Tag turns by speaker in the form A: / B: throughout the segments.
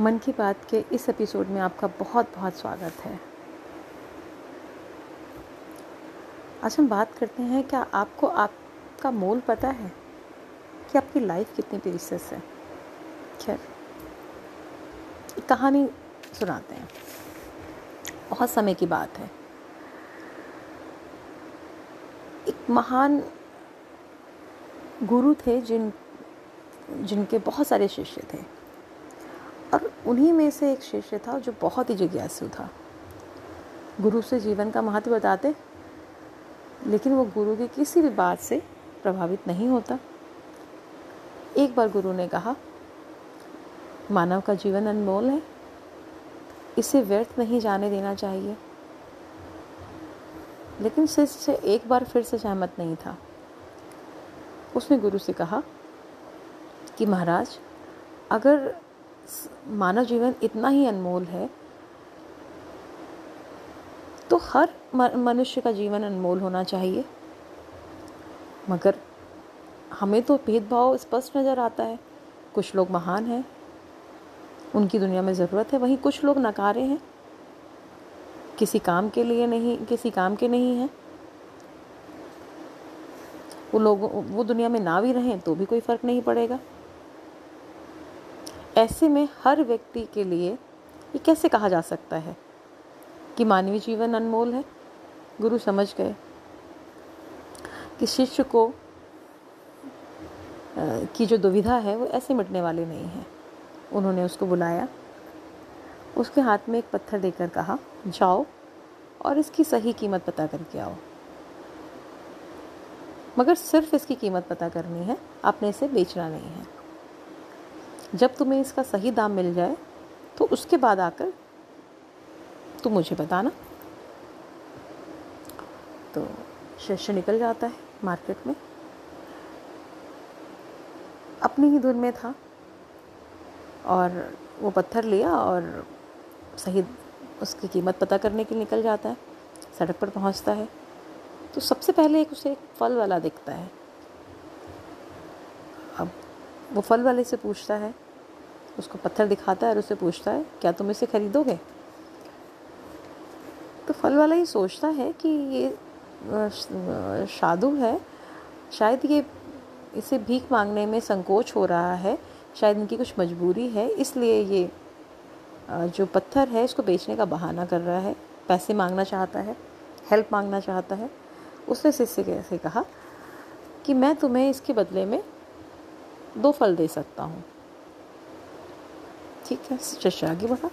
A: मन की बात के इस एपिसोड में आपका बहुत बहुत स्वागत है। आज हम बात करते हैं, क्या आपको आपका मोल पता है कि आपकी लाइफ कितनी प्रीसियस है? खैर एक कहानी सुनाते हैं। बहुत समय की बात है। एक महान गुरु थे जिन, जिनके बहुत सारे शिष्य थे। और उन्हीं में से एक शिष्य था जो बहुत ही जिज्ञासु था। गुरु से जीवन का महत्व बताते, लेकिन वो गुरु की किसी भी बात से प्रभावित नहीं होता। एक बार गुरु ने कहा, मानव का जीवन अनमोल है, इसे व्यर्थ नहीं जाने देना चाहिए। लेकिन शिष्य एक बार फिर से सहमत नहीं था। उसने गुरु से कहा कि महाराज, अगर मानव जीवन इतना ही अनमोल है तो हर मनुष्य का जीवन अनमोल होना चाहिए। मगर हमें तो भेदभाव स्पष्ट नज़र आता है। कुछ लोग महान हैं, उनकी दुनिया में ज़रूरत है, वहीं कुछ लोग नकारे हैं। किसी काम के लिए नहीं, किसी काम के नहीं हैं। वो लोग, वो दुनिया में ना भी रहें तो भी कोई फ़र्क नहीं पड़ेगा। ऐसे में हर व्यक्ति के लिए ये कैसे कहा जा सकता है कि मानवीय जीवन अनमोल है? गुरु समझ गए। कि शिष्य को की जो दुविधा है वो ऐसे मिटने वाली नहीं है। उन्होंने उसको बुलाया। उसके हाथ में एक पत्थर देकर कहा, जाओ और इसकी सही कीमत पता करके आओ। मगर सिर्फ़ इसकी कीमत पता करनी है, आपने इसे बेचना नहीं है। जब तुम्हें इसका सही दाम मिल जाए तो उसके बाद आकर तुम मुझे बताना। तो शिष्य निकल जाता है मार्केट में। अपनी ही धुन में था और वो पत्थर लिया और सही उसकी कीमत पता करने के लिए निकल जाता है, सड़क पर पहुँचता है। तो सबसे पहले एक उसे एक फल वाला दिखता है। वो फल वाले से पूछता है, उसको पत्थर दिखाता है और उससे पूछता है, क्या तुम इसे खरीदोगे? तो फल वाला ये सोचता है कि ये साधु है, शायद ये इसे भीख मांगने में संकोच हो रहा है, शायद इनकी कुछ मजबूरी है, इसलिए ये जो पत्थर है इसको बेचने का बहाना कर रहा है, पैसे मांगना चाहता है, हेल्प मांगना चाहता है। उसने शिष्य से कहा कि मैं तुम्हें इसके बदले में दो फल दे सकता हूँ। ठीक है शिष्य आगे बढ़ा।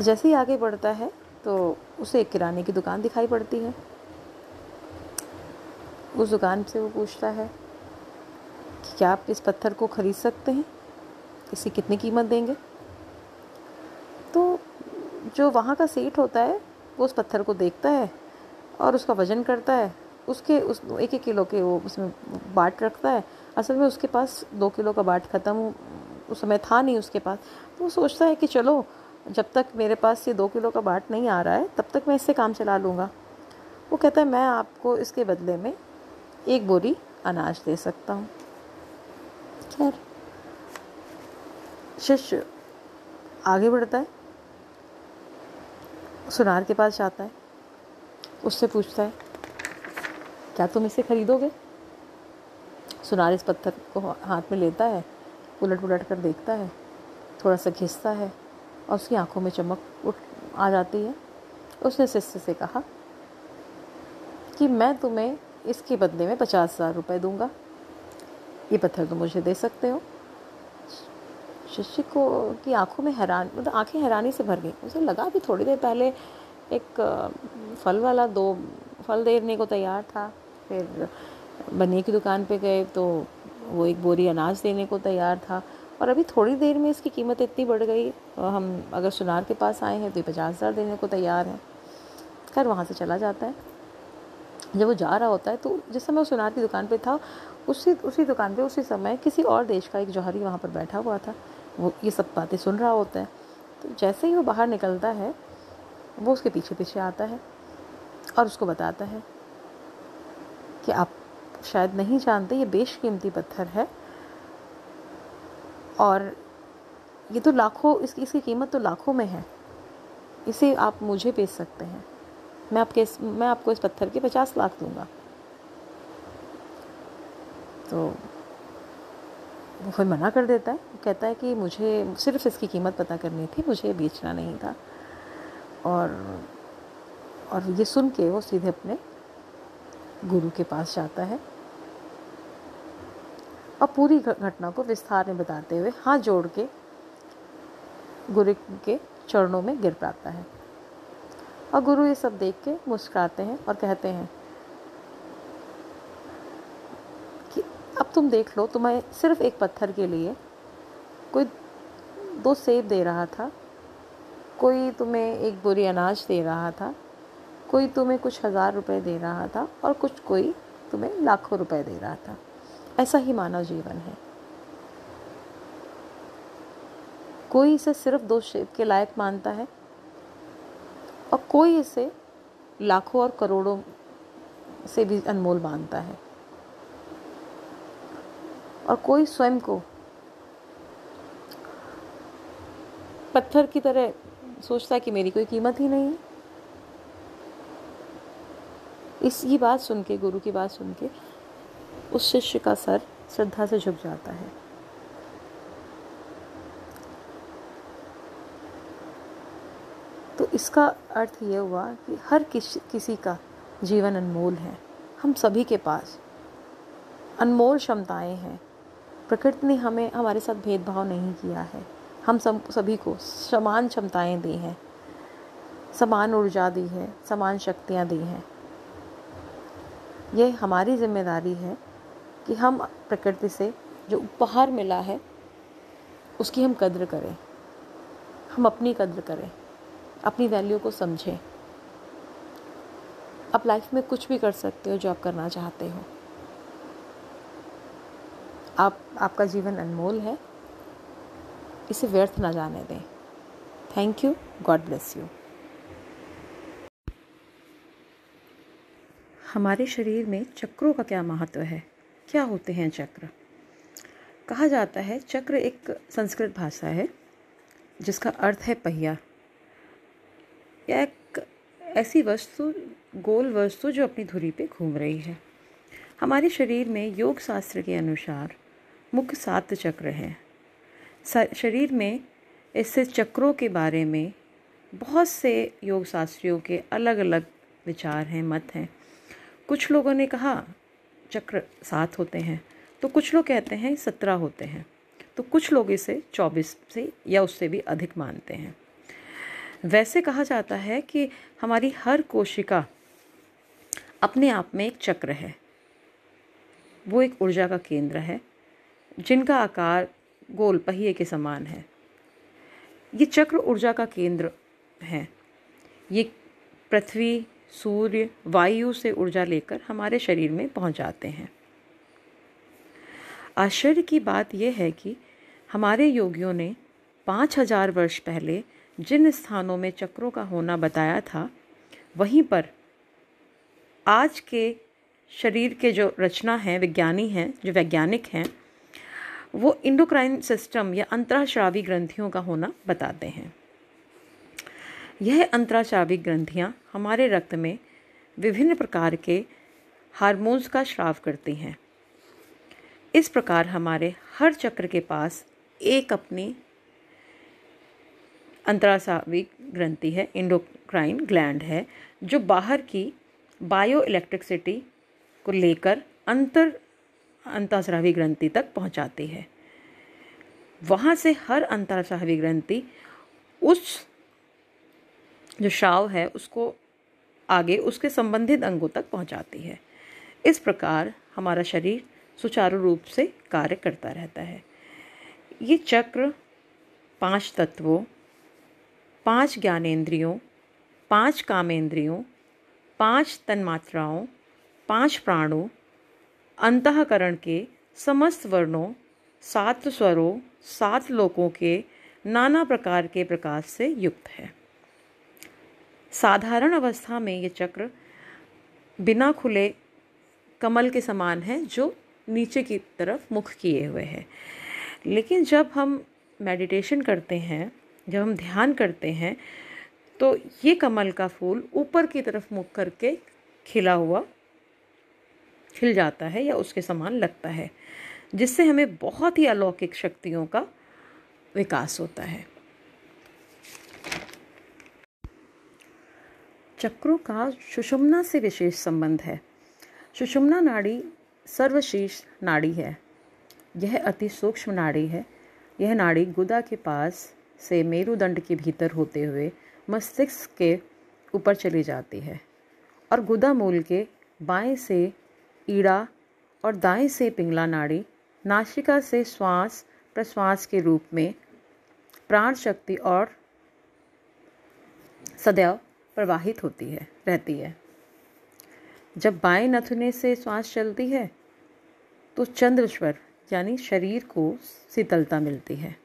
A: जैसे ही आगे बढ़ता है तो उसे एक किराने की दुकान दिखाई पड़ती है। उस दुकान से वो पूछता है कि क्या आप इस पत्थर को ख़रीद सकते हैं? इसकी कितनी कीमत देंगे? तो जो वहाँ का सेठ होता है, वो उस पत्थर को देखता है और उसका वज़न करता है। उसके, उस एक एक किलो के वो उसमें बाट रखता है। असल में उसके पास दो किलो का बाट ख़त्म उस समय था नहीं उसके पास। तो वो सोचता है कि चलो, जब तक मेरे पास ये दो किलो का बाट नहीं आ रहा है, तब तक मैं इससे काम चला लूँगा। वो कहता है, मैं आपको इसके बदले में एक बोरी अनाज दे सकता हूँ। खैर, शिष्य आगे बढ़ता है, सुनार के पास जाता है, उससे पूछता है क्या तुम इसे खरीदोगे? सुनार इस पत्थर को हाथ में लेता है उलट पुलट कर देखता है थोड़ा सा घिसता है और उसकी आँखों में चमक उठ, आ जाती है। उसने शिष्य से कहा कि मैं तुम्हें इसके बदले में पचास हज़ार रुपये दूँगा। ये पत्थर तो मुझे दे सकते हो? शिष्य को की आँखों में हैरान मतलब आँखें हैरानी से भर गई। उसे लगा कि थोड़ी देर पहले एक फल वाला दो, फल देने को तैयार था। फिर बनिए की दुकान पे गए तो वो एक बोरी अनाज देने को तैयार था। और अभी थोड़ी देर में इसकी कीमत इतनी बढ़ गई। हम अगर सुनार के पास आए हैं तो ये पचास हज़ार देने को तैयार है। खैर, वहाँ से चला जाता है। जब वो जा रहा होता है तो जिस समय सुनार की दुकान पे था, उसी उसी दुकान पे, उसी समय किसी और देश का एक जौहरी वहाँ पर बैठा हुआ था। वो ये सब बातें सुन रहा होता है। तो जैसे ही वो बाहर निकलता है, वो उसके पीछे पीछे आता है और उसको बताता है कि आप शायद नहीं जानते, ये बेशकीमती पत्थर है। और ये तो लाखों इसकी इसकी कीमत तो लाखों में है। इसे आप मुझे बेच सकते हैं। मैं आपके इस, मैं आपको इस पत्थर के पचास लाख दूँगा। तो वो फिर मना कर देता है। वो कहता है कि मुझे सिर्फ़ इसकी कीमत पता करनी थी, मुझे बेचना नहीं था। और और ये सुन के वो सीधे अपने गुरु के पास जाता है। और पूरी घटना को विस्तार में बताते हुए हाथ जोड़ के गुरु के चरणों में गिर पाता है। और गुरु ये सब देख के मुस्कुराते हैं और कहते हैं कि अब तुम देख लो, तुम्हें सिर्फ़ एक पत्थर के लिए कोई दो सेब दे रहा था, कोई तुम्हें एक बुरी अनाज दे रहा था कोई तुम्हें कुछ हज़ार रुपए दे रहा था और कुछ कोई तुम्हें लाखों रुपए दे रहा था। ऐसा ही मानव जीवन है। कोई इसे सिर्फ़ दो शेप के लायक मानता है और कोई इसे लाखों और करोड़ों से भी अनमोल मानता है। और कोई स्वयं को पत्थर की तरह सोचता है कि मेरी कोई कीमत ही नहीं है। इसकी बात सुन के गुरु की बात सुन के उस शिष्य का सर श्रद्धा से झुक जाता है। तो इसका अर्थ ये हुआ कि हर किस, किसी का जीवन अनमोल है। हम सभी के पास अनमोल क्षमताएँ हैं। प्रकृति ने हमें, हमारे साथ भेदभाव नहीं किया है। हम सब सभी को समान क्षमताएँ दी हैं। समान ऊर्जा दी है, समान शक्तियाँ दी हैं। ये हमारी ज़िम्मेदारी है कि हम प्रकृति से जो उपहार मिला है, उसकी हम कद्र करें। हम अपनी कद्र करें, अपनी वैल्यू को समझें। आप लाइफ में कुछ भी कर सकते हो जो आप करना चाहते हो। आप, आपका जीवन अनमोल है। इसे व्यर्थ ना जाने दें। Thank you. God bless you. हमारे शरीर में चक्रों का क्या महत्व है? क्या होते हैं चक्र? कहा जाता है, चक्र एक संस्कृत भाषा है, जिसका अर्थ है पहिया। या एक ऐसी वस्तु, गोल वस्तु जो अपनी धुरी पे घूम रही है। हमारे शरीर में योग शास्त्र के अनुसार मुख्य सात चक्र हैं। शरीर में इससे चक्रों के बारे में बहुत से योग शास्त्रियों के अलग अलग विचार हैं, मत हैं। कुछ लोगों ने कहा, चक्र सात होते हैं। तो कुछ लोग कहते हैं, सत्रह होते हैं। तो कुछ लोग इसे चौबीस से या उससे भी अधिक मानते हैं। वैसे कहा जाता है कि हमारी हर कोशिका अपने आप में एक चक्र है। वो एक ऊर्जा का केंद्र है, जिनका आकार गोल पहिए के समान है। ये चक्र ऊर्जा का केंद्र है। ये पृथ्वी सूर्य वायु से ऊर्जा लेकर हमारे शरीर में पहुँच जाते हैं। आश्चर्य की बात यह है कि हमारे योगियों ने पाँच हज़ार वर्ष पहले जिन स्थानों में चक्रों का होना बताया था, वहीं पर आज के शरीर के जो रचना हैं, विज्ञानी हैं, जो वैज्ञानिक हैं, वो इंडोक्राइन सिस्टम या अंतराश्रावी ग्रंथियों का होना बताते हैं। यह अंतराचाविक ग्रंथियाँ हमारे रक्त में विभिन्न प्रकार के हार्मोन्स का श्राव करती हैं। इस प्रकार हमारे हर चक्र के पास एक अपनी अंतरासाविक ग्रंथि है इंडोक्राइन ग्लैंड है, जो बाहर की बायो इलेक्ट्रिसिटी को लेकर अंतर अंतरास्रावी ग्रंथि तक पहुंचाती है। वहाँ से हर अंतरास्रावी ग्रंथि उस जो शाव है, उसको आगे, उसके संबंधित अंगों तक पहुंचाती है। इस प्रकार हमारा शरीर सुचारू रूप से कार्य करता रहता है। ये चक्र पाँच तत्वों, पाँच ज्ञानेंद्रियों पाँच कामेंद्रियों पाँच तन्मात्राओं, पाँच प्राणों, अंतकरण के समस्त वर्णों, सात स्वरों, सात लोकों के नाना प्रकार के प्रकाश से युक्त है। साधारण अवस्था में ये चक्र बिना खुले कमल के समान है, जो नीचे की तरफ़ मुख किए हुए है। लेकिन जब हम मेडिटेशन करते हैं, जब हम ध्यान करते हैं तो ये कमल का फूल ऊपर की तरफ़ मुख करके खिला हुआ, खिल जाता है या उसके समान लगता है, जिससे हमें बहुत ही अलौकिक शक्तियों का विकास होता है। चक्रों का सुषुम्ना से विशेष संबंध है। सुषुम्ना नाड़ी सर्वशीर्ष नाड़ी है। यह अति सूक्ष्म नाड़ी है। यह नाड़ी गुदा के पास से मेरुदंड के भीतर होते हुए मस्तिष्क के ऊपर चली जाती है और गुदा मूल के बाएँ से ईड़ा और दाएँ से पिंगला नाड़ी नासिका से श्वास, प्रश्वास के रूप में प्राण शक्ति और सदैव प्रवाहित होती है, रहती है। जब बाएँ नथुने से श्वास चलती है तो चंद्रश्वर यानी शरीर को शीतलता मिलती है।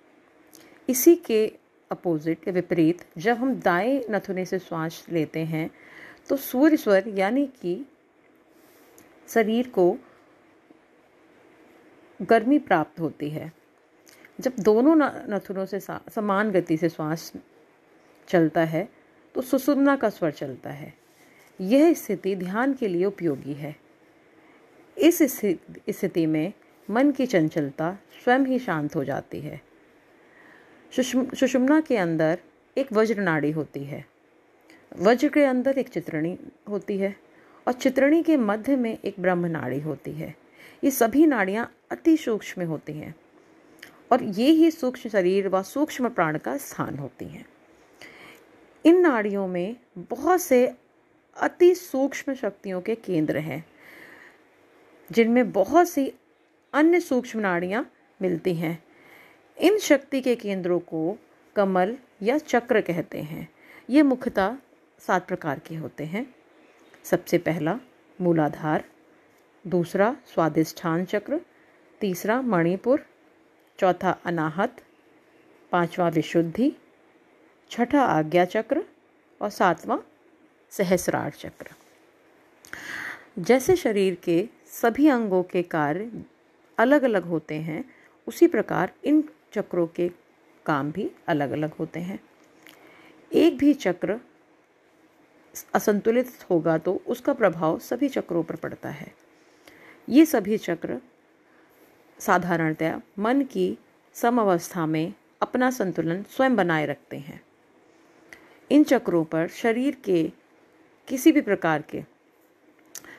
A: इसी के अपोजिट, विपरीत, जब हम दाएँ नथुने से श्वास लेते हैं तो सूर्य स्वर, यानी कि शरीर को गर्मी प्राप्त होती है। जब दोनों नथुनों से, समान गति से श्वास चलता है तो सुसुमना का स्वर चलता है। यह स्थिति ध्यान के लिए उपयोगी है। इस स्थिति में मन की चंचलता स्वयं ही शांत हो जाती है। सुषुम्ना के अंदर एक वज्र नाड़ी होती है। वज्र के अंदर एक चित्रणी होती है और चित्रणी के मध्य में एक ब्रह्म नाड़ी होती है। ये सभी नाड़ियाँ अति सूक्ष्म होती हैं और ये ही सूक्ष्म शरीर व सूक्ष्म प्राण का स्थान होती हैं। इन नाड़ियों में बहुत से अति सूक्ष्म शक्तियों के केंद्र हैं, जिनमें बहुत सी अन्य सूक्ष्म नाड़ियाँ मिलती हैं। इन शक्ति के केंद्रों को कमल या चक्र कहते हैं। ये मुख्यतः सात प्रकार के होते हैं। सबसे पहला, मूलाधार, दूसरा, स्वादिष्ठान चक्र, तीसरा, मणिपुर, चौथा, अनाहत, पांचवा, विशुद्धि छठा आज्ञा चक्र और सातवां सहस्रार चक्र। जैसे शरीर के सभी अंगों के कार्य अलग अलग होते हैं, उसी प्रकार इन चक्रों के काम भी अलग अलग होते हैं। एक भी चक्र असंतुलित होगा तो उसका प्रभाव सभी चक्रों पर पड़ता है। ये सभी चक्र साधारणतया मन की सम अवस्था में अपना संतुलन स्वयं बनाए रखते हैं। इन चक्रों पर शरीर के किसी भी प्रकार के,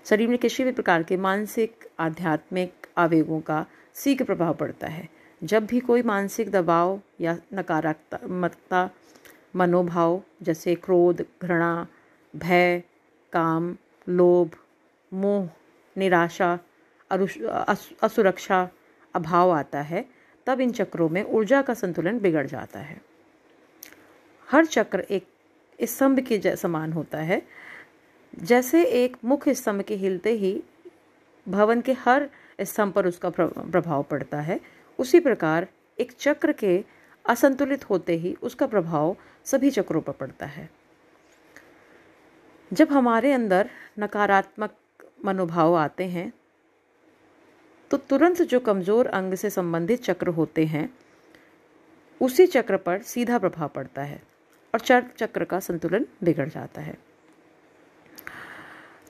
A: शरीर में किसी भी प्रकार के मानसिक, आध्यात्मिक आवेगों का शीघ्र प्रभाव पड़ता है। जब भी कोई मानसिक दबाव या नकारात्मकता, मनोभाव जैसे क्रोध, घृणा, भय, काम, लोभ, मोह, निराशा असुरक्षा, अभाव आता है, तब इन चक्रों में ऊर्जा का संतुलन बिगड़ जाता है। हर चक्र एक स्तंभ के समान होता है। जैसे एक मुख्य स्तंभ के हिलते ही भवन के हर स्तंभ पर उसका प्रभाव पड़ता है। उसी प्रकार एक चक्र के असंतुलित होते ही उसका प्रभाव सभी चक्रों पर पड़ता है। जब हमारे अंदर नकारात्मक मनोभाव आते हैं तो तुरंत जो कमज़ोर अंग से संबंधित चक्र होते हैं, उसी चक्र पर सीधा प्रभाव पड़ता है। और चर चक्र का संतुलन बिगड़ जाता है।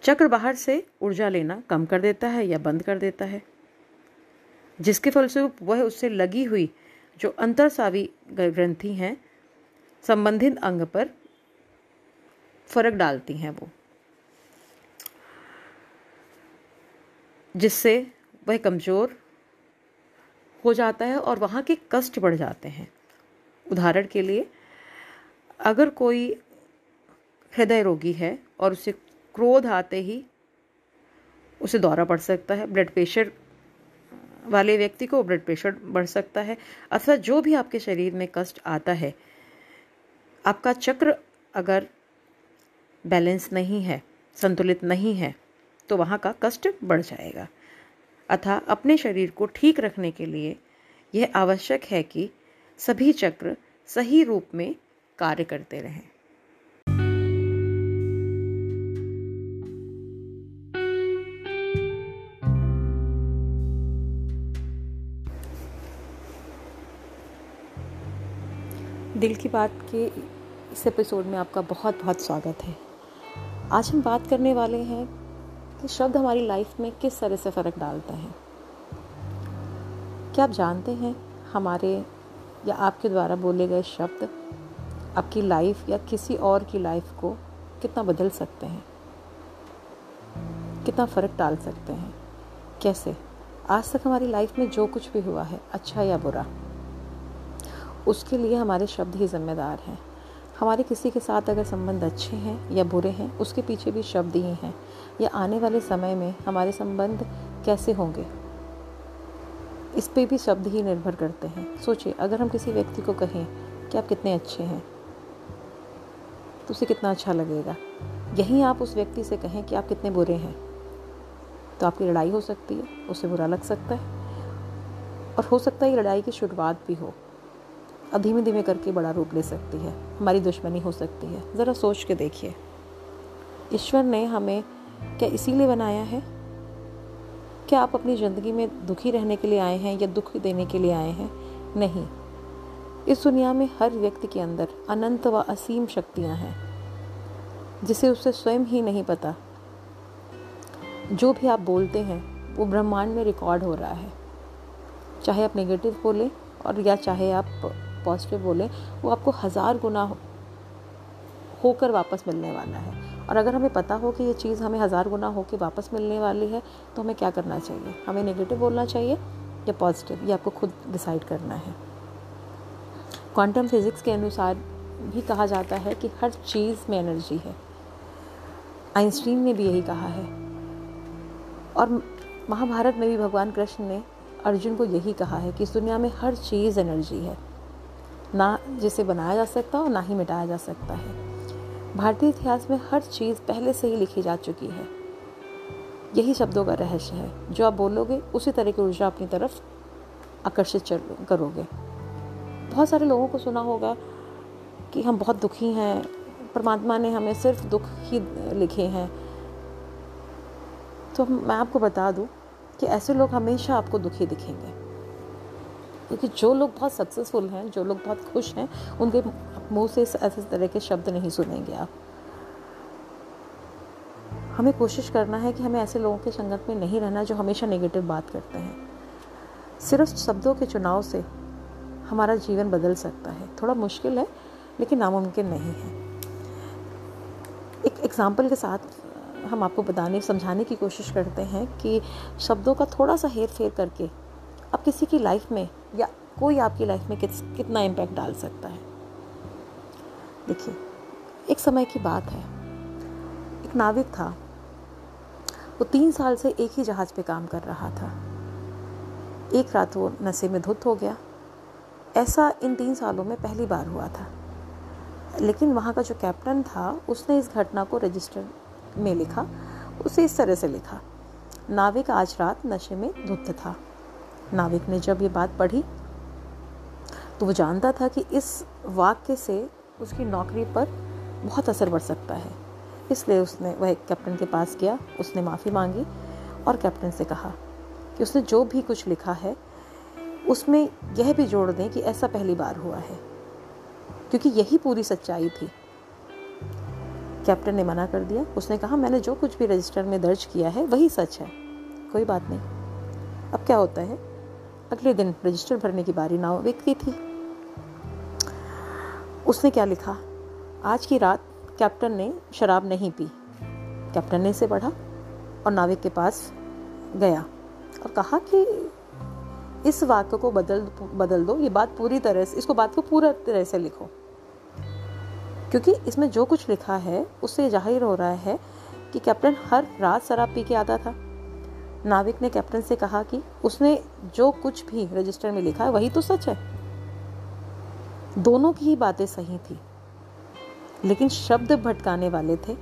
A: चक्र बाहर से ऊर्जा लेना कम कर देता है या बंद कर देता है। जिसके फलस्वरूप वह उससे लगी हुई जो अंतरसावी ग्रंथि हैं, संबंधित अंग पर फ़र्क डालती हैं वो। जिससे वह कमज़ोर हो जाता है और वहाँ के कष्ट बढ़ जाते हैं। उदाहरण के लिए अगर कोई हृदय रोगी है और उसे क्रोध आते ही उसे दौरा पड़ सकता है, ब्लड प्रेशर वाले व्यक्ति को ब्लड प्रेशर बढ़ सकता है, अथवा जो भी आपके शरीर में कष्ट आता है, आपका चक्र अगर बैलेंस नहीं है, संतुलित नहीं है तो वहाँ का कष्ट बढ़ जाएगा। अतः अपने शरीर को ठीक रखने के लिए यह आवश्यक है कि सभी चक्र सही रूप में कार्य करते रहें। दिल की बात के इस एपिसोड में आपका बहुत बहुत स्वागत है। आज हम बात करने वाले हैं कि शब्द हमारी लाइफ में किस तरह से फ़र्क डालते हैं। क्या आप जानते हैं हमारे या आपके द्वारा बोले गए शब्द आपकी लाइफ या किसी और की लाइफ को कितना बदल सकते हैं? कितना फ़र्क डाल सकते हैं? कैसे? आज तक हमारी लाइफ में जो कुछ भी हुआ है अच्छा या बुरा, उसके लिए हमारे शब्द ही जिम्मेदार हैं। हमारे किसी के साथ अगर संबंध अच्छे हैं या बुरे हैं, उसके पीछे भी शब्द ही हैं। या आने वाले समय में हमारे संबंध कैसे होंगे? इस पे भी शब्द ही निर्भर करते हैं। सोचिए, अगर हम किसी व्यक्ति को कहें कि आप कितने अच्छे हैं तो उसे कितना अच्छा लगेगा। यहीं आप उस व्यक्ति से कहें कि आप कितने बुरे हैं। तो आपकी लड़ाई हो सकती है, उसे बुरा लग सकता है। और हो सकता है ये लड़ाई की शुरुआत भी हो। धीमे धीमे करके बड़ा रूप ले सकती है। हमारी दुश्मनी हो सकती है। ज़रा सोच के देखिए। ईश्वर ने हमें क्या इसीलिए बनाया है? क्या आप अपनी ज़िंदगी में दुखी रहने के लिए आए हैं या दुख देने के लिए आए हैं? नहीं। इस दुनिया में हर व्यक्ति के अंदर अनंत व असीम शक्तियाँ हैं, जिसे उसे स्वयं ही नहीं पता। जो भी आप बोलते हैं, वो ब्रह्मांड में रिकॉर्ड हो रहा है। चाहे आप नेगेटिव बोलें और या चाहे आप पॉजिटिव बोलें, वो आपको हज़ार गुना होकर वापस मिलने वाला है। और अगर हमें पता हो कि ये चीज़ हमें हज़ार गुना होकर वापस मिलने वाली है तो हमें क्या करना चाहिए? हमें नेगेटिव बोलना चाहिए या पॉजिटिव ये आपको खुद डिसाइड करना है। क्वांटम फिज़िक्स के अनुसार भी कहा जाता है कि हर चीज़ में एनर्जी है। आइंस्टीन ने भी यही कहा है। और महाभारत में भी भगवान कृष्ण ने अर्जुन को यही कहा है कि इस दुनिया में हर चीज़ एनर्जी है। ना जिसे बनाया जा सकता और ना ही मिटाया जा सकता है। भारतीय इतिहास में हर चीज़ पहले से ही लिखी जा चुकी है। यही शब्दों का रहस्य है। जो आप बोलोगे, उसी तरह की ऊर्जा अपनी तरफ़ आकर्षित करोगे। बहुत सारे लोगों को सुना होगा कि हम बहुत दुखी हैं। परमात्मा ने हमें सिर्फ़ दुख ही लिखे हैं। तो मैं आपको बता दूँ कि ऐसे लोग हमेशा आपको दुखी दिखेंगे। क्योंकि जो लोग बहुत सक्सेसफुल हैं, जो लोग बहुत खुश हैं, उनके मुँह से ऐसे तरह के शब्द नहीं सुनेंगे आप। हमें कोशिश करना है कि हमें ऐसे लोगों के संगत में नहीं रहना जो हमेशा नेगेटिव बात करते हैं। सिर्फ़ शब्दों के चुनाव से हमारा जीवन बदल सकता है। थोड़ा मुश्किल है लेकिन नामुमकिन नहीं है। एक एग्ज़ाम्पल के साथ हम आपको बताने समझाने की कोशिश करते हैं कि शब्दों का थोड़ा सा हेर फेर करके अब किसी की लाइफ में या कोई आपकी लाइफ में कित, कितना इम्पैक्ट डाल सकता है। देखिए एक समय की बात है। एक नाविक था। वो तीन साल से एक ही जहाज़ पे काम कर रहा था। एक रात वो नशे में धुत हो गया। ऐसा इन तीन सालों में पहली बार हुआ था। लेकिन वहाँ का जो कैप्टन था, उसने इस घटना को रजिस्टर में लिखा, उसे इस तरह से लिखा, नाविक आज रात नशे में धुत था। नाविक ने जब ये बात पढ़ी तो वो जानता था कि इस वाक्य से उसकी नौकरी पर बहुत असर पड़ सकता है। इसलिए उसने, वह कैप्टन के पास गया, उसने माफ़ी मांगी और कैप्टन से कहा कि उसने जो भी कुछ लिखा है उसमें यह भी जोड़ दें कि ऐसा पहली बार हुआ है, क्योंकि यही पूरी सच्चाई थी। कैप्टन ने मना कर दिया। उसने कहा, मैंने जो कुछ भी रजिस्टर में दर्ज किया है, वही सच है। कोई बात नहीं। अब क्या होता है? अगले दिन रजिस्टर भरने की बारी नाविक की थी। उसने क्या लिखा? आज की रात कैप्टन ने शराब नहीं पी। कैप्टन ने इसे पढ़ा और नाविक के पास गया और कहा कि इस वाक्य को बदल बदल दो, ये बात पूरी तरह से, इसको बात को पूरा तरह से लिखो। क्योंकि इसमें जो कुछ लिखा है, उससे ज़ाहिर हो रहा है कि कैप्टन हर रात शराब पी के आता था। नाविक ने कैप्टन से कहा कि उसने जो कुछ भी रजिस्टर में लिखा है, वही तो सच है। दोनों की ही बातें सही थी, लेकिन शब्द भटकाने वाले थे,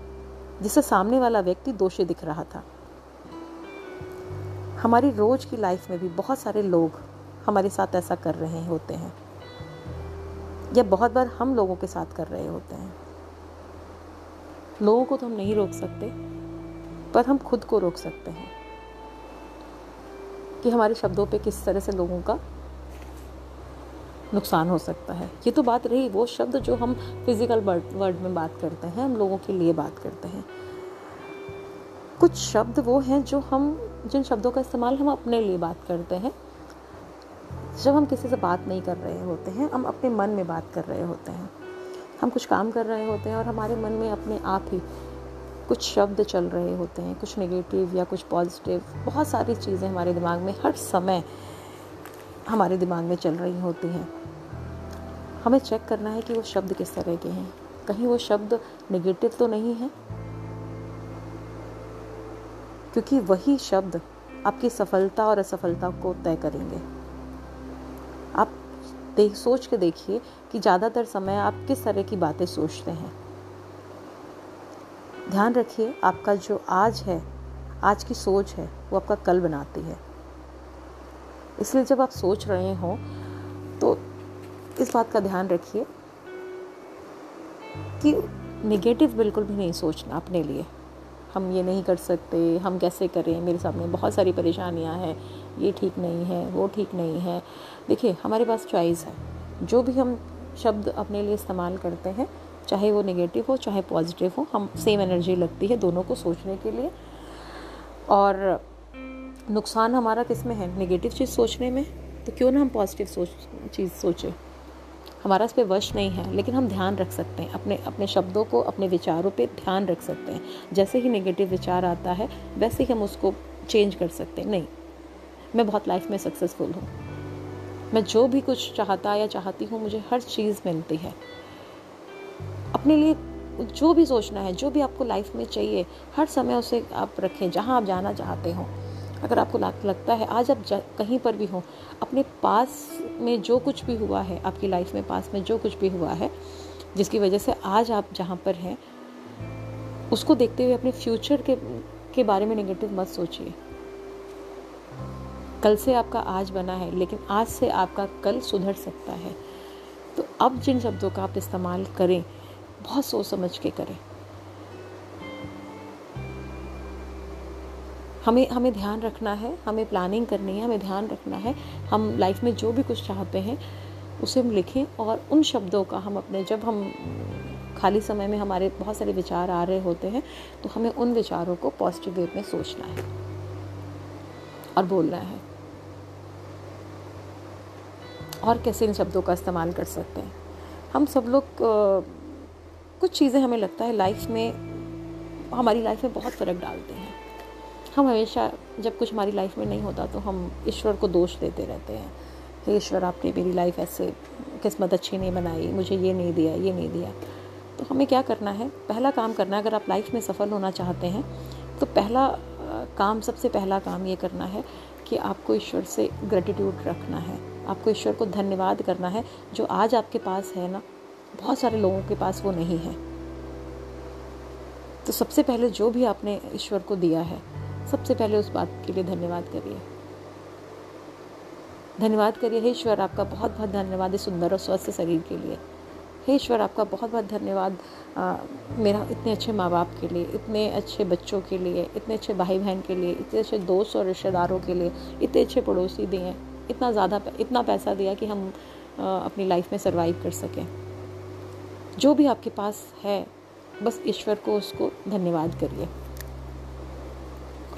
A: जिससे सामने वाला व्यक्ति दोषी दिख रहा था। हमारी रोज की लाइफ में भी बहुत सारे लोग हमारे साथ ऐसा कर रहे होते हैं। या बहुत बार हम लोगों के साथ कर रहे होते हैं। लोगों को तो हम नहीं रोक सकते, पर हम खुद को रोक सकते हैं कि हमारे शब्दों पे किस तरह से लोगों का नुकसान हो सकता है। ये तो बात रही, वो शब्द जो हम फ़िज़िकल वर्ड में बात करते हैं, हम लोगों के लिए बात करते हैं। कुछ शब्द वो हैं जो हम, जिन शब्दों का इस्तेमाल हम अपने लिए बात करते हैं। जब हम किसी से बात नहीं कर रहे होते हैं, हम अपने मन में बात कर रहे होते हैं। हम कुछ काम कर रहे होते हैं और हमारे मन में अपने आप ही कुछ शब्द चल रहे होते हैं, कुछ नेगेटिव या कुछ पॉजिटिव बहुत सारी चीज़ें हमारे दिमाग में हर समय हमारे दिमाग में चल रही होती हैं। हमें चेक करना है कि वो शब्द किस तरह के हैं। कहीं वो शब्द नेगेटिव तो नहीं है क्योंकि वही शब्द आपकी सफलता और असफलता को तय करेंगे। आप देख सोच के देखिए कि ज़्यादातर समय आप किस तरह की बातें सोचते हैं। ध्यान रखिए, आपका जो आज है, आज की सोच है, वो आपका कल बनाती है। इसलिए जब आप सोच रहे हो तो इस बात का ध्यान रखिए कि नेगेटिव बिल्कुल भी नहीं सोचना अपने लिए। हम ये नहीं कर सकते, हम कैसे करें? मेरे सामने बहुत सारी परेशानियाँ हैं। ये ठीक नहीं है, वो ठीक नहीं है। देखिए, हमारे पास चॉइस है। जो भी हम शब्द अपने लिए इस्तेमाल करते हैं, चाहे वो नेगेटिव हो, चाहे पॉजिटिव हो, हम सेम एनर्जी लगती है दोनों को सोचने के लिए। और नुकसान हमारा किसमें है? नेगेटिव चीज़ सोचने में? तो क्यों ना हम पॉजिटिव सोच, चीज़ सोचें? हमारा इस पर वश नहीं है, लेकिन हम ध्यान रख सकते हैं, अपने अपने शब्दों को, अपने विचारों पे ध्यान रख सकते हैं। जैसे ही नेगेटिव विचार आता है, वैसे ही हम उसको चेंज कर सकते हैं। नहीं, मैं बहुत लाइफ में सक्सेसफुल हूँ। मैं जो भी कुछ चाहता या चाहती हूँ, मुझे हर चीज़ मिलती है। अपने लिए जो भी सोचना है, जो भी आपको लाइफ में चाहिए, हर समय उसे आप रखें, जहाँ आप जाना चाहते हो। अगर आपको लगता है, आज आप कहीं पर भी हो, अपने पास में जो कुछ भी हुआ है, आपकी लाइफ में पास में जो कुछ भी हुआ है, जिसकी वजह से आज आप जहाँ पर हैं, उसको देखते हुए अपने फ्यूचर के के बारे में नेगेटिव मत सोचिए। कल से आपका आज बना है, लेकिन आज से आपका कल सुधर सकता है। तो अब जिन शब्दों का आप इस्तेमाल करें, बहुत सोच समझ के करें। हमें हमें ध्यान रखना है, हमें प्लानिंग करनी है, हमें ध्यान रखना है। हम लाइफ में जो भी कुछ चाहते हैं, उसे हम लिखें और उन शब्दों का हम अपने, जब हम खाली समय में हमारे बहुत सारे विचार आ रहे होते हैं तो हमें उन विचारों को पॉजिटिव वे में सोचना है और बोलना है। और कैसे इन शब्दों का इस्तेमाल कर सकते हैं? हम सब लोग कुछ चीज़ें हमें लगता है लाइफ में, हमारी लाइफ में बहुत फ़र्क डालते हैं। हम हमेशा जब कुछ हमारी लाइफ में नहीं होता तो हम ईश्वर को दोष देते रहते हैं। हे ईश्वर, आपने मेरी लाइफ ऐसे किस्मत अच्छी नहीं बनाई, मुझे ये नहीं दिया, ये नहीं दिया। तो हमें क्या करना है? पहला काम करना है, अगर आप लाइफ में सफल होना चाहते हैं तो पहला काम, सबसे पहला काम ये करना है कि आपको ईश्वर से ग्रेटिट्यूड रखना है। आपको ईश्वर को धन्यवाद करना है, जो आज आपके पास है ना, बहुत सारे लोगों के पास वो नहीं है। तो सबसे पहले जो भी आपने ईश्वर को दिया है सबसे पहले उस बात के लिए धन्यवाद करिए। धन्यवाद करिए, हे ईश्वर, आपका बहुत बहुत धन्यवाद इस सुंदर और स्वस्थ शरीर के लिए। हे ईश्वर, आपका बहुत बहुत धन्यवाद मेरा इतने अच्छे माँ बाप के लिए, इतने अच्छे बच्चों के लिए, इतने अच्छे भाई बहन के लिए, इतने अच्छे दोस्त और रिश्तेदारों के लिए, इतने अच्छे पड़ोसी दिए इतना ज़्यादा इतना पैसा दिया कि हम अपनी लाइफ में सर्वाइव कर सकें। जो भी आपके पास है, बस ईश्वर को उसको धन्यवाद करिए।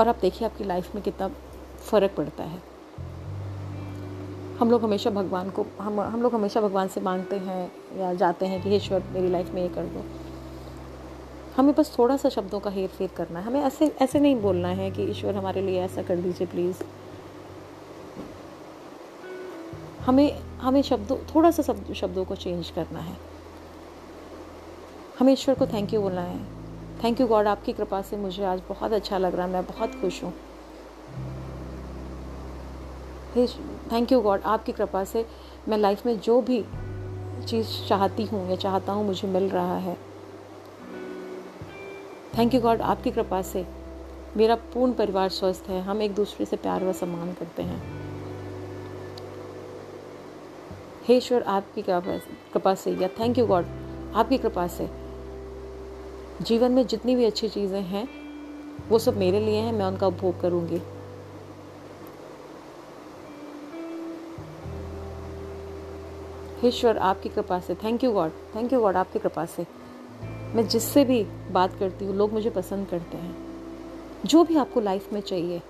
A: और आप देखिए आपकी लाइफ में कितना फ़र्क पड़ता है। हम लोग हमेशा भगवान को, हम हम लोग हमेशा भगवान से मांगते हैं या जाते हैं कि ईश्वर, मेरी लाइफ में ये कर दो। हमें बस थोड़ा सा शब्दों का हेर फेर करना है। हमें ऐसे ऐसे नहीं बोलना है कि, ईश्वर, हमारे लिए ऐसा कर दीजिए प्लीज़ हमें हमें शब्दों थोड़ा सा शब्द को चेंज करना है। हमें ईश्वर को थैंक यू बोलना है। थैंक यू गॉड आपकी कृपा से मुझे आज बहुत अच्छा लग रहा है। मैं बहुत खुश हूँ। थैंक यू गॉड आपकी कृपा से मैं लाइफ में जो भी चीज़ चाहती हूँ या चाहता हूँ, मुझे मिल रहा है। थैंक यू गॉड आपकी कृपा से मेरा पूर्ण परिवार स्वस्थ है। हम एक दूसरे से प्यार व सम्मान करते हैं। हे ईश्वर, आपकी कृपा से या थैंक यू गॉड आपकी कृपा से जीवन में जितनी भी अच्छी चीज़ें हैं, वो सब मेरे लिए हैं, मैं उनका उपभोग करूँगी। ईश्वर आपकी कृपा से। Thank you God thank you God आपकी कृपा से। मैं जिससे भी बात करती हूँ, लोग मुझे पसंद करते हैं। जो भी आपको लाइफ में चाहिए,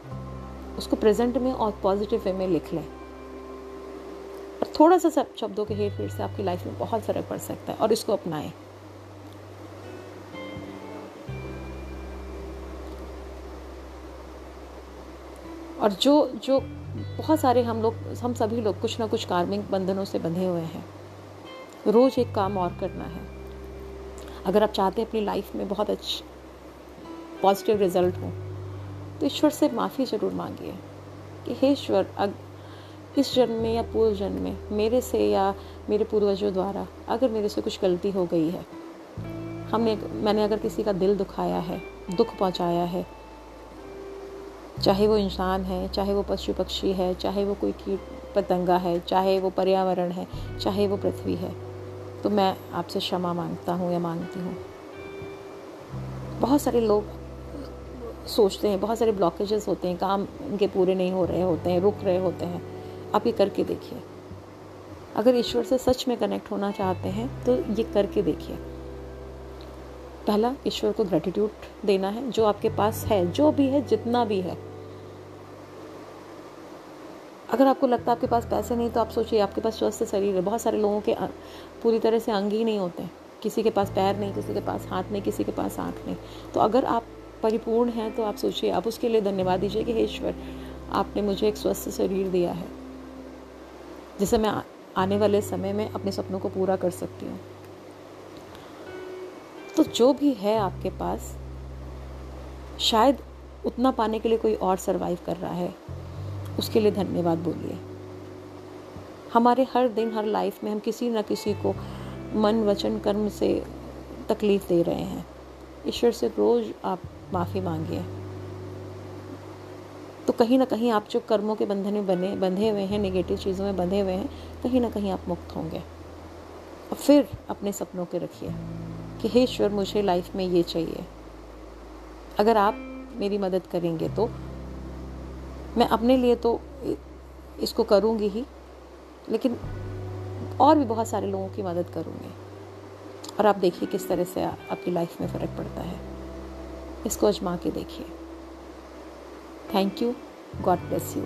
A: उसको प्रेजेंट में और पॉजिटिव वे में लिख लें। और थोड़ा सा सब शब्दों के हेर फेर से आपकी लाइफ में बहुत फ़र्क पड़ सकता है और इसको अपनाएँ। और जो जो बहुत सारे हम लोग, हम सभी लोग कुछ ना कुछ कार्मिक बंधनों से बंधे हुए हैं। रोज़ एक काम और करना है। अगर आप चाहते हैं अपनी लाइफ में बहुत अच्छी पॉजिटिव रिज़ल्ट हो तो ईश्वर से माफ़ी ज़रूर मांगिए कि, हे ईश्वर, अग, इस जन्म में या पूर्व जन्म में मेरे से या मेरे पूर्वजों द्वारा अगर मेरे से कुछ गलती हो गई है, हमने, मैंने अगर किसी का दिल दुखाया है, दुख पहुँचाया है चाहे वो इंसान है, चाहे वो पशु पक्षी है, चाहे वो कोई कीट पतंगा है, चाहे वो पर्यावरण है, चाहे वो पृथ्वी है। तो मैं आपसे क्षमा माँगता हूँ या मांगती हूँ। बहुत सारे लोग सोचते हैं, बहुत सारे ब्लॉकेजेस होते हैं, काम इनके पूरे नहीं हो रहे होते हैं, रुक रहे होते हैं। आप ये करके देखिए। अगर ईश्वर से सच में कनेक्ट होना चाहते हैं तो ये करके देखिए। पहला, ईश्वर को ग्रेटिट्यूड देना है, जो आपके पास है, जो भी है, जितना भी है। अगर आपको लगता है आपके पास पैसे नहीं तो आप सोचिए, आपके पास स्वस्थ शरीर है। बहुत सारे लोगों के पूरी तरह से अंग ही नहीं होते। किसी के पास पैर नहीं, किसी के पास हाथ नहीं, किसी के पास आँख नहीं। तो अगर आप परिपूर्ण हैं तो आप सोचिए, आप उसके लिए धन्यवाद दीजिए कि, हे ईश्वर, आपने मुझे एक स्वस्थ शरीर दिया है, जिसे मैं आने वाले समय में अपने सपनों को पूरा कर सकती हूँ। तो जो भी है आपके पास, शायद उतना पाने के लिए कोई और सरवाइव कर रहा है। उसके लिए धन्यवाद बोलिए। हमारे हर दिन, हर लाइफ में हम किसी न किसी को मन, वचन, कर्म से तकलीफ़ दे रहे हैं। ईश्वर से रोज़ आप माफ़ी मांगिए। तो कहीं ना कहीं आप जो कर्मों के बंधन में बने, बंधे हुए हैं नेगेटिव चीज़ों में बंधे हुए हैं, कहीं ना कहीं आप मुक्त होंगे। और फिर अपने सपनों के रखिए कि हे ईश्वर, मुझे लाइफ में ये चाहिए। अगर आप मेरी मदद करेंगे तो मैं अपने लिए तो इसको करूँगी ही, लेकिन और भी बहुत सारे लोगों की मदद करूँगी। और आप देखिए किस तरह से आपकी लाइफ में फ़र्क पड़ता है। इसको आजमा के देखिए। Thank you God bless you